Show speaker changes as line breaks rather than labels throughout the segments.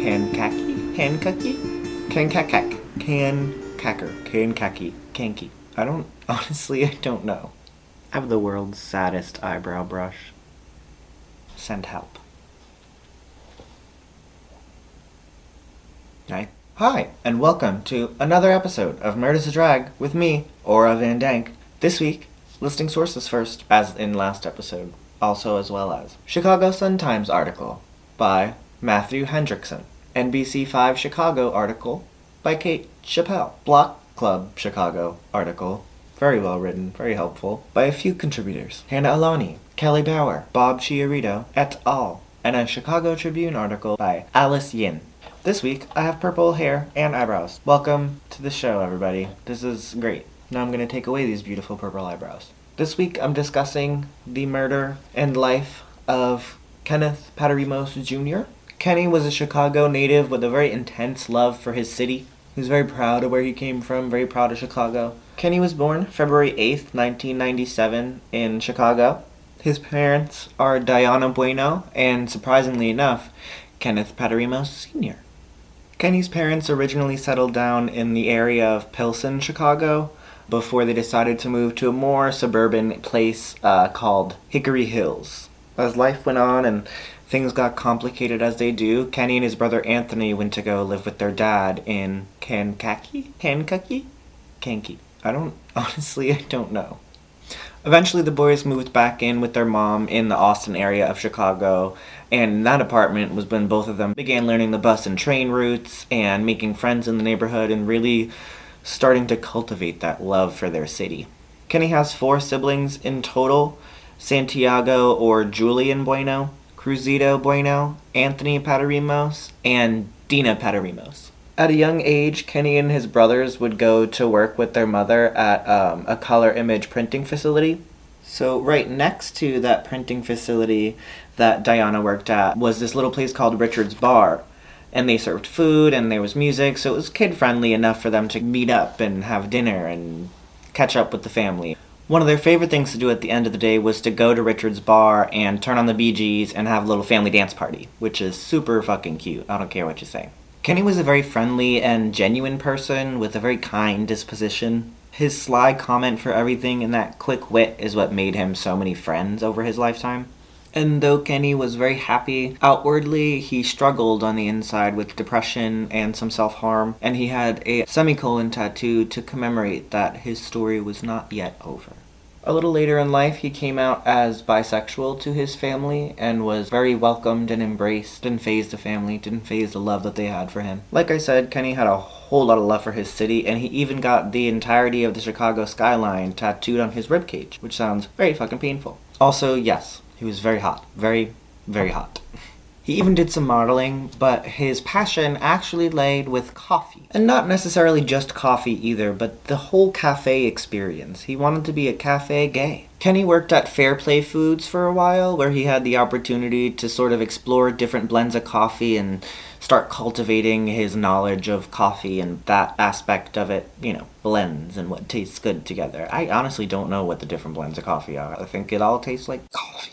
Kankaki? Kankaki? Kankakak. Kankacker. Kankaki. Kanky. I don't, honestly, I don't know. I have the world's saddest eyebrow brush. Send help. Hi. Hi, and welcome to another episode of Murder's a Drag with me, Aura Van Dank. This week, listing sources first, as in last episode, also as well as Chicago Sun-Times article by Matthew Hendrickson, NBC5 Chicago article by Kate Chappelle, Block Club Chicago article, very well written, very helpful, by a few contributors, Hannah Alani, Kelly Bauer, Bob Chiarito, et al., and a Chicago Tribune article by Alice Yin. This week, I have purple hair and eyebrows. Welcome to the show, everybody. This is great. Now I'm going to take away these beautiful purple eyebrows. This week, I'm discussing the murder and life of Kenneth Paterimos Jr. Kenny was a Chicago native with a very intense love for his city. He was very proud of where he came from, very proud of Chicago. Kenny was born February 8th, 1997, in Chicago. His parents are Diana Bueno and, surprisingly enough, Kenneth Paterimos Sr. Kenny's parents originally settled down in the area of Pilsen, Chicago, before they decided to move to a more suburban place uh, called Hickory Hills. As life went on and things got complicated as they do, Kenny and his brother Anthony went to go live with their dad in Kankakee? Kankakee? Kanky. I don't, honestly, I don't know. Eventually, the boys moved back in with their mom in the Austin area of Chicago, and in that apartment was when both of them began learning the bus and train routes and making friends in the neighborhood and really starting to cultivate that love for their city. Kenny has four siblings in total Santiago or Julian Bueno, Cruzito Bueno, Anthony Paterimos, and Dina Paterimos. At a young age, Kenny and his brothers would go to work with their mother at um, a color image printing facility. So, right next to that printing facility that Diana worked at was this little place called Richard's Bar. And they served food and there was music, so it was kid friendly enough for them to meet up and have dinner and catch up with the family. One of their favorite things to do at the end of the day was to go to Richard's bar and turn on the Gees and have a little family dance party, which is super fucking cute. I don't care what you say. Kenny was a very friendly and genuine person with a very kind disposition. His sly comment for everything and that quick wit is what made him so many friends over his lifetime. And though Kenny was very happy outwardly, he struggled on the inside with depression and some self harm, and he had a semicolon tattoo to commemorate that his story was not yet over. A little later in life, he came out as bisexual to his family and was very welcomed and embraced. Didn't phase the family, didn't phase the love that they had for him. Like I said, Kenny had a whole lot of love for his city, and he even got the entirety of the Chicago skyline tattooed on his ribcage, which sounds very fucking painful. Also, yes, he was very hot. Very, very hot. He even did some modeling, but his passion actually laid with coffee. And not necessarily just coffee either, but the whole cafe experience. He wanted to be a cafe gay. Kenny worked at Fairplay Foods for a while, where he had the opportunity to sort of explore different blends of coffee and start cultivating his knowledge of coffee and that aspect of it, you know, blends and what tastes good together. I honestly don't know what the different blends of coffee are. I think it all tastes like coffee.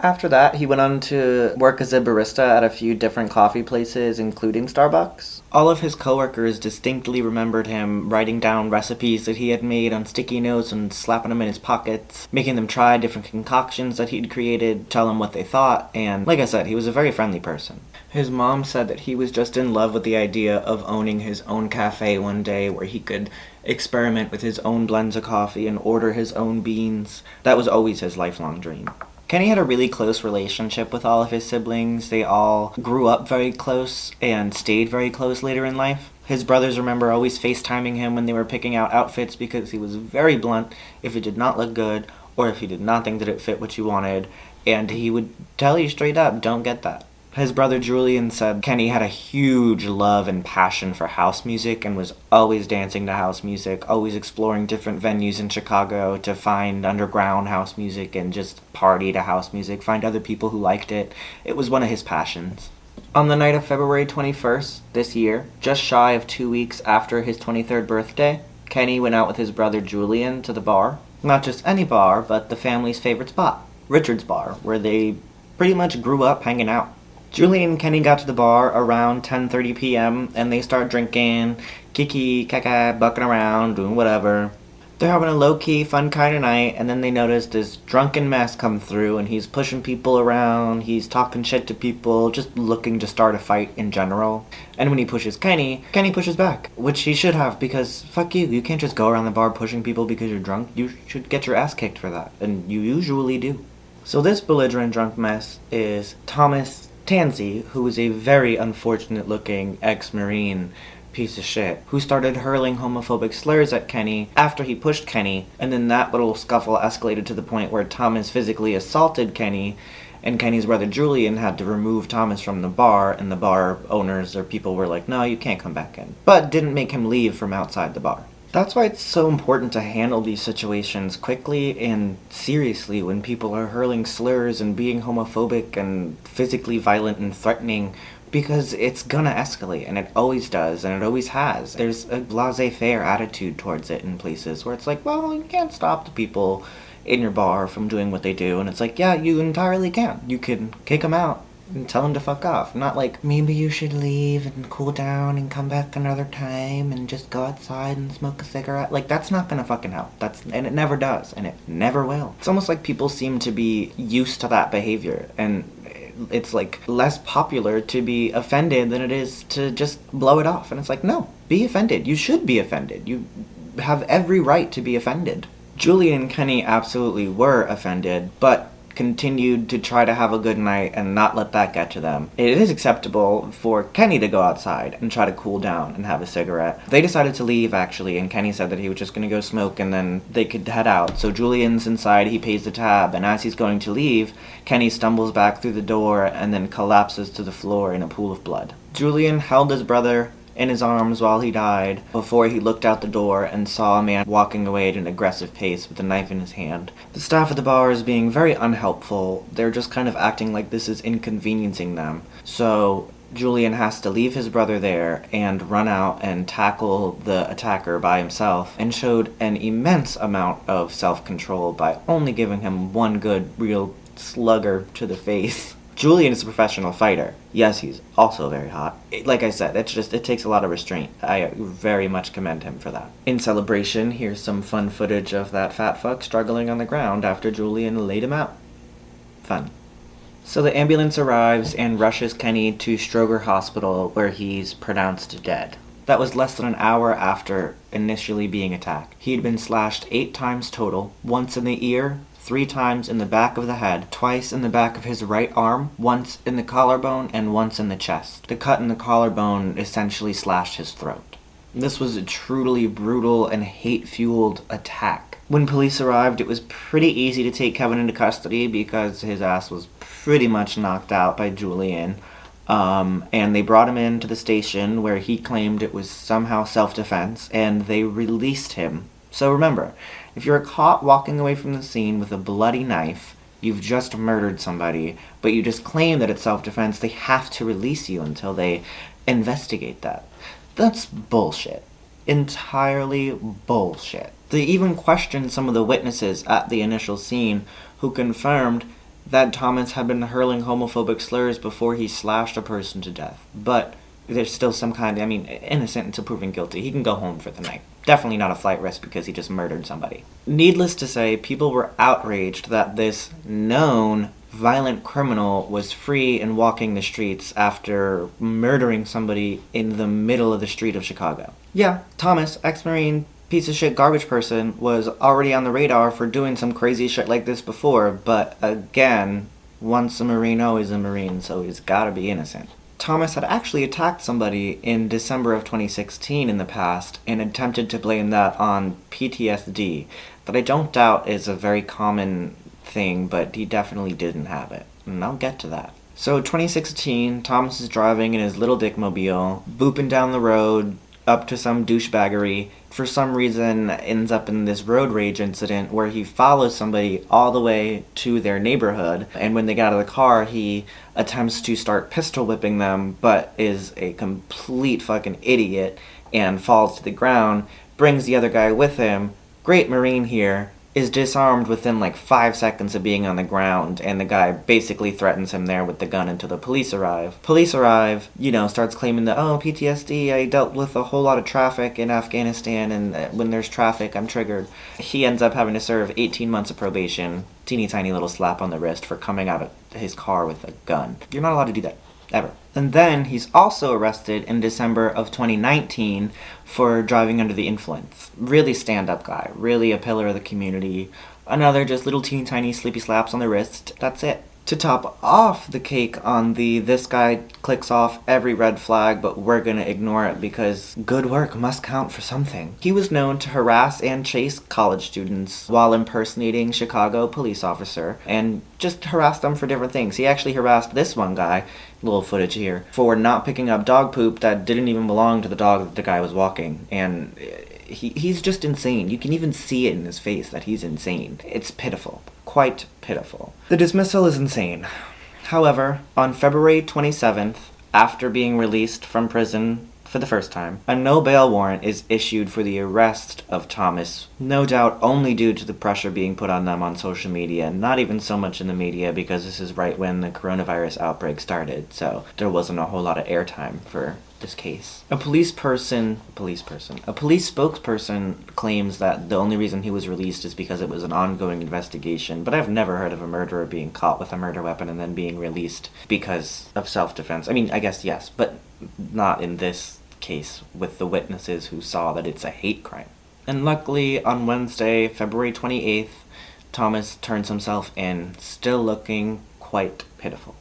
After that, he went on to work as a barista at a few different coffee places, including Starbucks. All of his coworkers distinctly remembered him writing down recipes that he had made on sticky notes and slapping them in his pockets, making them try different concoctions that he'd created, tell them what they thought, and like I said, he was a very friendly person. His mom said that he was just in love with the idea of owning his own cafe one day where he could experiment with his own blends of coffee and order his own beans. That was always his lifelong dream. Kenny had a really close relationship with all of his siblings. They all grew up very close and stayed very close later in life. His brothers remember always FaceTiming him when they were picking out outfits because he was very blunt if it did not look good or if he did not think that it fit what you wanted. And he would tell you straight up, don't get that. His brother Julian said Kenny had a huge love and passion for house music and was always dancing to house music, always exploring different venues in Chicago to find underground house music and just party to house music, find other people who liked it. It was one of his passions. On the night of February 21st this year, just shy of two weeks after his 23rd birthday, Kenny went out with his brother Julian to the bar. Not just any bar, but the family's favorite spot, Richard's Bar, where they pretty much grew up hanging out. Julie and Kenny got to the bar around 10:30 p.m. and they start drinking, kiki, kaka, bucking around, doing whatever. They're having a low-key, fun kind of night, and then they notice this drunken mess come through, and he's pushing people around, he's talking shit to people, just looking to start a fight in general. And when he pushes Kenny, Kenny pushes back, which he should have, because fuck you, you can't just go around the bar pushing people because you're drunk. You should get your ass kicked for that, and you usually do. So this belligerent drunk mess is Thomas Tansey, was a very unfortunate looking ex-marine piece of shit who started hurling homophobic slurs at Kenny after he pushed Kenny, and then that little scuffle escalated to the point where Thomas physically assaulted Kenny, and Kenny's brother Julian had to remove Thomas from the bar, and the bar owners or people were like, no, you can't come back in. But didn't make him leave from outside the bar. That's why it's so important to handle these situations quickly and seriously when people are hurling slurs and being homophobic and physically violent and threatening because it's gonna escalate and it always does and it always has. There's a laissez faire attitude towards it in places where it's like, well, you can't stop the people in your bar from doing what they do. And it's like, yeah, you entirely can. You can kick them out and tell them to fuck off. Not like, maybe you should leave and cool down and come back another time and just go outside and smoke a cigarette. Like, that's not gonna fucking help. That's, and it never does, and it never will. It's almost like people seem to be used to that behavior. And it's like less popular to be offended than it is to just blow it off. And it's like, no, be offended. You should be offended. You have every right to be offended. Julie and Kenny absolutely were offended, but continued to try to have a good night and not let that get to them. It is acceptable for Kenny to go outside and try to cool down and have a cigarette. They decided to leave actually, and Kenny said that he was just to go smoke and then they could head out. So Julian's inside, he pays the tab, and as he's going to leave, Kenny stumbles back through the door and then collapses to the floor in a pool of blood. Julian held his brother in his arms while he died before he looked out the door and saw a man walking away at an aggressive pace with a knife in his hand. The staff at the bar is being very unhelpful. They're just kind of acting like this is inconveniencing them. So Julian has to leave his brother there and run out and tackle the attacker by himself, and showed an immense amount of self control by only giving him one good, real slugger to the face. Julian is a professional fighter. Yes, he's also very hot. It, like I said, it's just it takes a lot of restraint. I very much commend him for that. In celebration, here's some fun footage of that fat fuck struggling on the ground after Julian laid him out. Fun. So the ambulance arrives and rushes Kenny to Stroger Hospital where he's pronounced dead. That was less than an hour after initially being attacked. He had been slashed eight times total, once in the ear, three times in the back of the head, twice in the back of his right arm, once in the collarbone, and once in the chest. The cut in the collarbone essentially slashed his throat. This was a truly brutal and hate fueled attack. When police arrived, it was pretty easy to take Kevin into custody because his ass was pretty much knocked out by Julian. Um, and they brought him into the station where he claimed it was somehow self defense, and they released him. So remember, if you're caught walking away from the scene with a bloody knife, you've just murdered somebody, but you just claim that it's self defense, they have to release you until they investigate that. That's bullshit. Entirely bullshit. They even questioned some of the witnesses at the initial scene who confirmed that Thomas had been hurling homophobic slurs before he slashed a person to death. But there's still some kind of, I mean, innocent until proven guilty. He can go home for the night. Definitely not a flight risk because he just murdered somebody. Needless to say, people were outraged that this known violent criminal was free and walking the streets after murdering somebody in the middle of the street of Chicago. Yeah, Thomas, ex Marine, piece of shit garbage person, was already on the radar for doing some crazy shit like this before, but again, once a Marine, always a Marine, so he's gotta be innocent. Thomas had actually attacked somebody in December of 2016 in the past and attempted to blame that on PTSD, that I don't doubt is a very common thing, but he definitely didn't have it. And I'll get to that. So, 2016, Thomas is driving in his little dick mobile, booping down the road up to some douchebaggery. For some reason, ends up in this road rage incident where he follows somebody all the way to their neighborhood. And when they get out of the car, he attempts to start pistol whipping them, but is a complete fucking idiot and falls to the ground, brings the other guy with him. Great Marine here, is disarmed within like five seconds of being on the ground, and the guy basically threatens him there with the gun until the police arrive. Police arrive, you know, starts claiming that, oh, PTSD, I dealt with a whole lot of traffic in Afghanistan, and uh, when there's traffic, I'm triggered. He ends up having to serve 18 months of probation, teeny tiny little slap on the wrist for coming out of his car with a gun. You're not allowed to do that ever. And then he's also arrested in December of 2019 for driving under the influence. Really stand up guy, really a pillar of the community. Another just little teeny tiny sleepy slaps on the wrist. That's it to top off the cake on the this guy clicks off every red flag, but we're gonna ignore it because good work must count for something. He was known to harass and chase college students while impersonating Chicago police officer and just harass them for different things. He actually harassed this one guy, little footage here, for not picking up dog poop that didn't even belong to the dog that the guy was walking. And he, he's just insane. You can even see it in his face that he's insane. It's pitiful quite pitiful. The dismissal is insane. However, on February 27th, after being released from prison for the first time, a no bail warrant is issued for the arrest of Thomas, no doubt only due to the pressure being put on them on social media, and not even so much in the media because this is right when the coronavirus outbreak started, so there wasn't a whole lot of airtime for this case. A police person, police person, a police spokesperson claims that the only reason he was released is because it was an ongoing investigation, but I've never heard of a murderer being caught with a murder weapon and then being released because of self defense. I mean, I guess yes, but not in this case with the witnesses who saw that it's a hate crime. And luckily, on Wednesday, February 28th, Thomas turns himself in, still looking quite pitiful.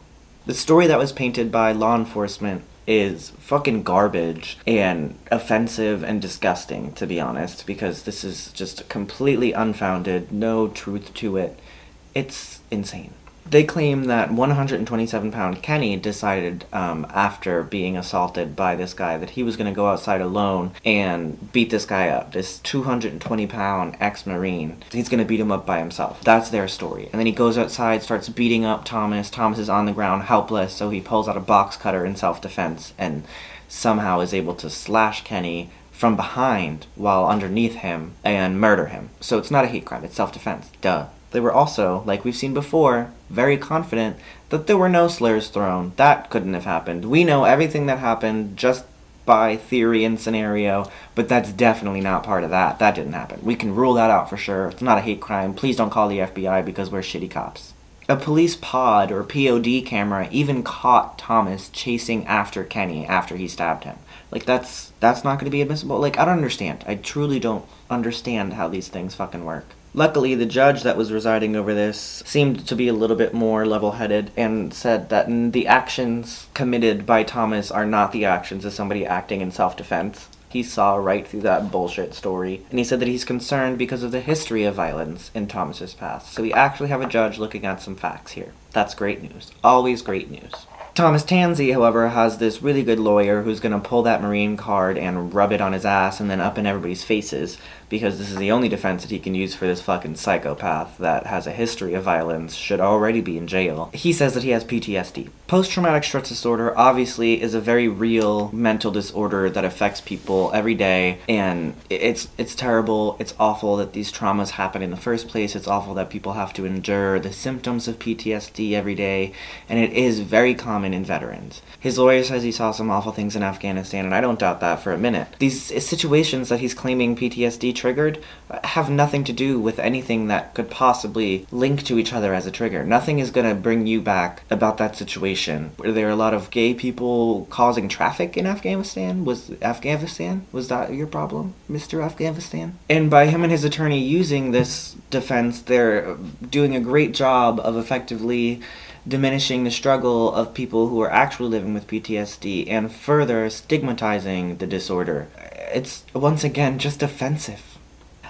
The story that was painted by law enforcement is fucking garbage and offensive and disgusting, to be honest, because this is just completely unfounded, no truth to it. It's insane. They claim that 127 pound Kenny decided um, after being assaulted by this guy that he was going to go outside alone and beat this guy up. This 220 pound ex Marine. He's going to beat him up by himself. That's their story. And then he goes outside, starts beating up Thomas. Thomas is on the ground helpless, so he pulls out a box cutter in self defense and somehow is able to slash Kenny from behind while underneath him and murder him. So it's not a hate crime, it's self defense. Duh. They were also, like we've seen before, very confident that there were no slurs thrown. That couldn't have happened. We know everything that happened just by theory and scenario, but that's definitely not part of that. That didn't happen. We can rule that out for sure. It's not a hate crime. Please don't call the FBI because we're shitty cops. A police pod or POD camera even caught Thomas chasing after Kenny after he stabbed him. Like that's that's not going to be admissible. Like I don't understand. I truly don't understand how these things fucking work. Luckily, the judge that was residing over this seemed to be a little bit more level headed and said that the actions committed by Thomas are not the actions of somebody acting in self defense. He saw right through that bullshit story, and he said that he's concerned because of the history of violence in Thomas's past. So we actually have a judge looking at some facts here. That's great news. Always great news. Thomas Tansey, however, has this really good lawyer who's going to pull that Marine card and rub it on his ass and then up in everybody's faces because this is the only defense that he can use for this fucking psychopath that has a history of violence, should already be in jail. He says that he has PTSD. Post traumatic stress disorder obviously is a very real mental disorder that affects people every day and it's it's terrible. It's awful that these traumas happen in the first place. It's awful that people have to endure the symptoms of PTSD every day and it is very common in veterans. His lawyer says he saw some awful things in Afghanistan and I don't doubt that for a minute. These situations that he's claiming PTSD triggered have nothing to do with anything that could possibly link to each other as a trigger. Nothing is going to bring you back about that situation. Were there a lot of gay people causing traffic in Afghanistan? Was Afghanistan? Was that your problem, Mr. Afghanistan? And by him and his attorney using this defense, they're doing a great job of effectively diminishing the struggle of people who are actually living with PTSD and further stigmatizing the disorder. It's once again just offensive.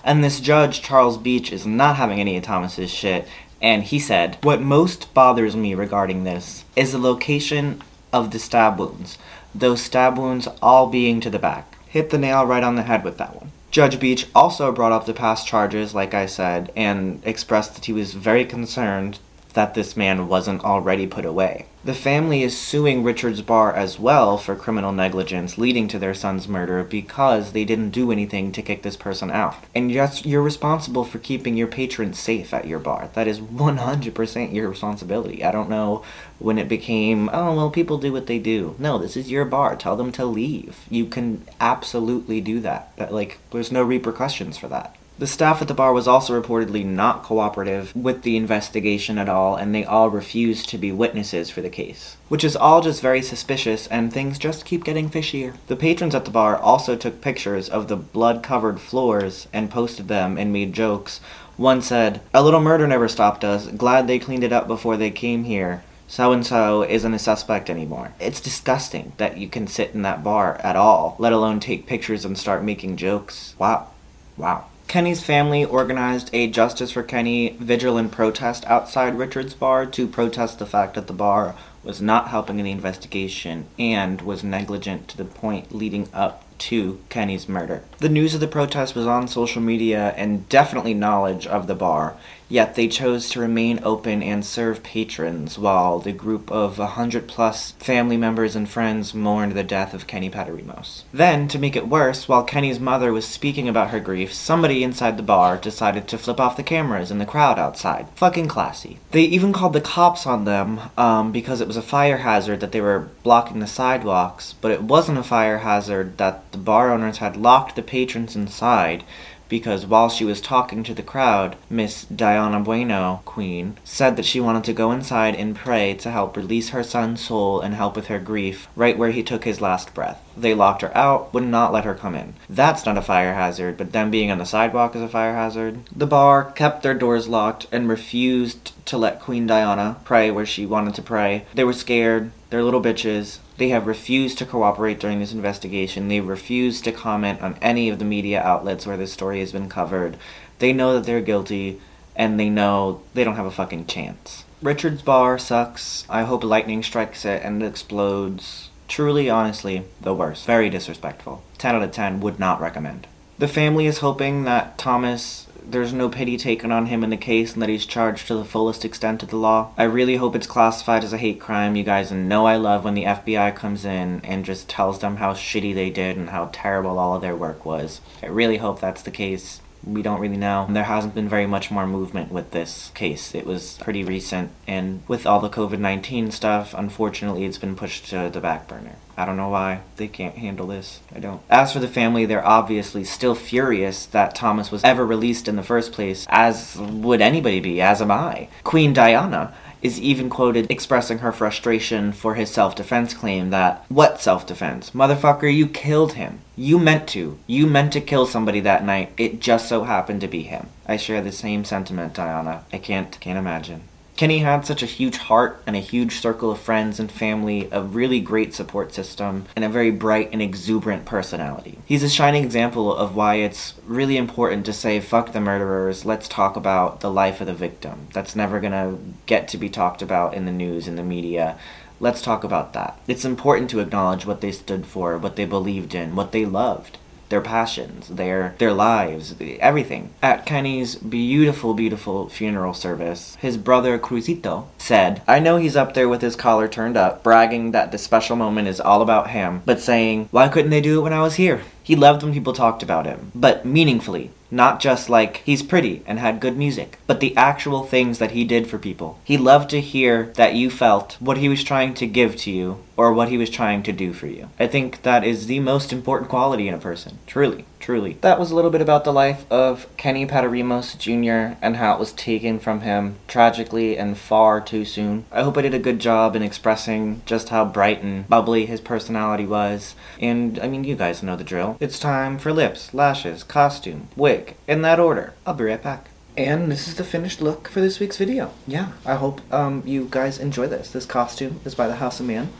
And this judge, Charles Beach, is not having any of Thomas's shit, and he said, What most bothers me regarding this is the location of the stab wounds, those stab wounds all being to the back. Hit the nail right on the head with that one. Judge Beach also brought up the past charges, like I said, and expressed that he was very concerned that this man wasn't already put away. The family is suing Richard's Bar as well for criminal negligence leading to their son's murder because they didn't do anything to kick this person out. And yes, you're responsible for keeping your patrons safe at your bar. That is 100% your responsibility. I don't know when it became, oh, well, people do what they do. No, this is your bar. Tell them to leave. You can absolutely do that. Like there's no repercussions for that. The staff at the bar was also reportedly not cooperative with the investigation at all, and they all refused to be witnesses for the case. Which is all just very suspicious, and things just keep getting fishier. The patrons at the bar also took pictures of the blood covered floors and posted them and made jokes. One said, A little murder never stopped us. Glad they cleaned it up before they came here so and so isn't a suspect anymore. It's disgusting that you can sit in that bar at all, let alone take pictures and start making jokes. Wow. Wow. Kenny's family organized a Justice for Kenny vigil and protest outside Richard's bar to protest the fact that the bar was not helping in the investigation and was negligent to the point leading up to Kenny's murder. The news of the protest was on social media and definitely knowledge of the bar, Yet they chose to remain open and serve patrons while the group of a hundred plus family members and friends mourned the death of Kenny Paterimos. Then, to make it worse, while Kenny's mother was speaking about her grief, somebody inside the bar decided to flip off the cameras in the crowd outside. Fucking classy. They even called the cops on them um, because it was a fire hazard that they were blocking the sidewalks, but it wasn't a fire hazard that the bar owners had locked the patrons inside because while she was talking to the crowd, Miss Diana Bueno, Queen, said that she wanted to go inside and pray to help release her son's soul and help with her grief right where he took his last breath. They locked her out, would not let her come in. That's not a fire hazard, but them being on the sidewalk is a fire hazard. The bar kept their doors locked and refused to let Queen Diana pray where she wanted to pray. They were scared. They're little bitches. They have refused to cooperate during this investigation. They refused to comment on any of the media outlets where this story has been covered. They know that they're guilty, and they know they don't have a fucking chance. Richard's bar sucks. I hope lightning strikes it and it explodes. Truly, honestly, the worst. Very disrespectful. 10 out of 10 would not recommend. The family is hoping that Thomas there's no pity taken on him in the case and that he's charged to the fullest extent of the law. I really hope it's classified as a hate crime. You guys know I love when the FBI comes in and just tells them how shitty they did and how terrible all of their work was. I really hope that's the case we don't really know. There hasn't been very much more movement with this case. It was pretty recent, and with all the COVID 19 stuff, unfortunately, it's been pushed to the back burner. I don't know why. They can't handle this. I don't. As for the family, they're obviously still furious that Thomas was ever released in the first place, as would anybody be, as am I. Queen Diana is even quoted expressing her frustration for his self defense claim that, What self defense? Motherfucker, you killed him. You meant to. You meant to kill somebody that night. It just so happened to be him. I share the same sentiment, Diana. I can't, can't imagine. Kenny had such a huge heart and a huge circle of friends and family, a really great support system, and a very bright and exuberant personality. He's a shining example of why it's really important to say, fuck the murderers, let's talk about the life of the victim. That's never gonna get to be talked about in the news, in the media. Let's talk about that. It's important to acknowledge what they stood for, what they believed in, what they loved their passions, their their lives, everything. At Kenny's beautiful, beautiful funeral service, his brother Cruzito said, I know he's up there with his collar turned up, bragging that the special moment is all about him, but saying, Why couldn't they do it when I was here? He loved when people talked about him, but meaningfully, not just like he's pretty and had good music, but the actual things that he did for people. He loved to hear that you felt what he was trying to give to you or what he was trying to do for you. I think that is the most important quality in a person. Truly, truly. That was a little bit about the life of Kenny Paterimos Jr. and how it was taken from him tragically and far too soon. I hope I did a good job in expressing just how bright and bubbly his personality was. And I mean, you guys know the drill. It's time for lips, lashes, costume, wig in that order. I'll be right back. And this is the finished look for this week's video. Yeah, I hope um, you guys enjoy this. This costume is by the House of Man.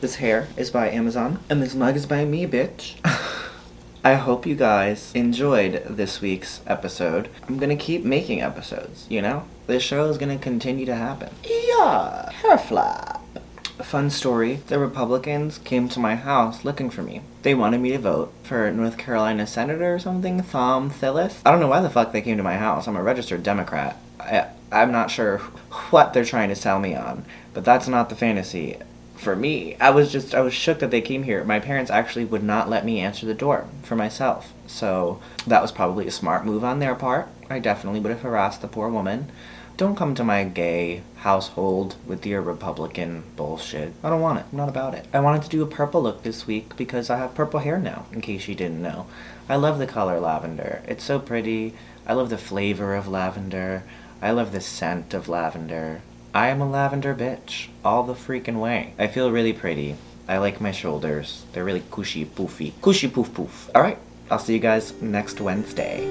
This hair is by Amazon. And this mug is by me, bitch. I hope you guys enjoyed this week's episode. I'm gonna keep making episodes, you know? This show is gonna continue to happen. Yeah, hair. A fun story the Republicans came to my house looking for me. They wanted me to vote for North Carolina Senator or something, Thom Tillis. I don't know why the fuck they came to my house. I'm a registered Democrat. I, I'm not sure what they're trying to sell me on, but that's not the fantasy. For me, I was just I was shook that they came here. My parents actually would not let me answer the door for myself. So that was probably a smart move on their part. I definitely would have harassed the poor woman. Don't come to my gay household with your Republican bullshit. I don't want it. I'm not about it. I wanted to do a purple look this week because I have purple hair now, in case you didn't know. I love the color lavender. It's so pretty. I love the flavor of lavender. I love the scent of lavender. I am a lavender bitch. All the freaking way. I feel really pretty. I like my shoulders. They're really cushy poofy. Cushy poof poof. Alright, I'll see you guys next Wednesday.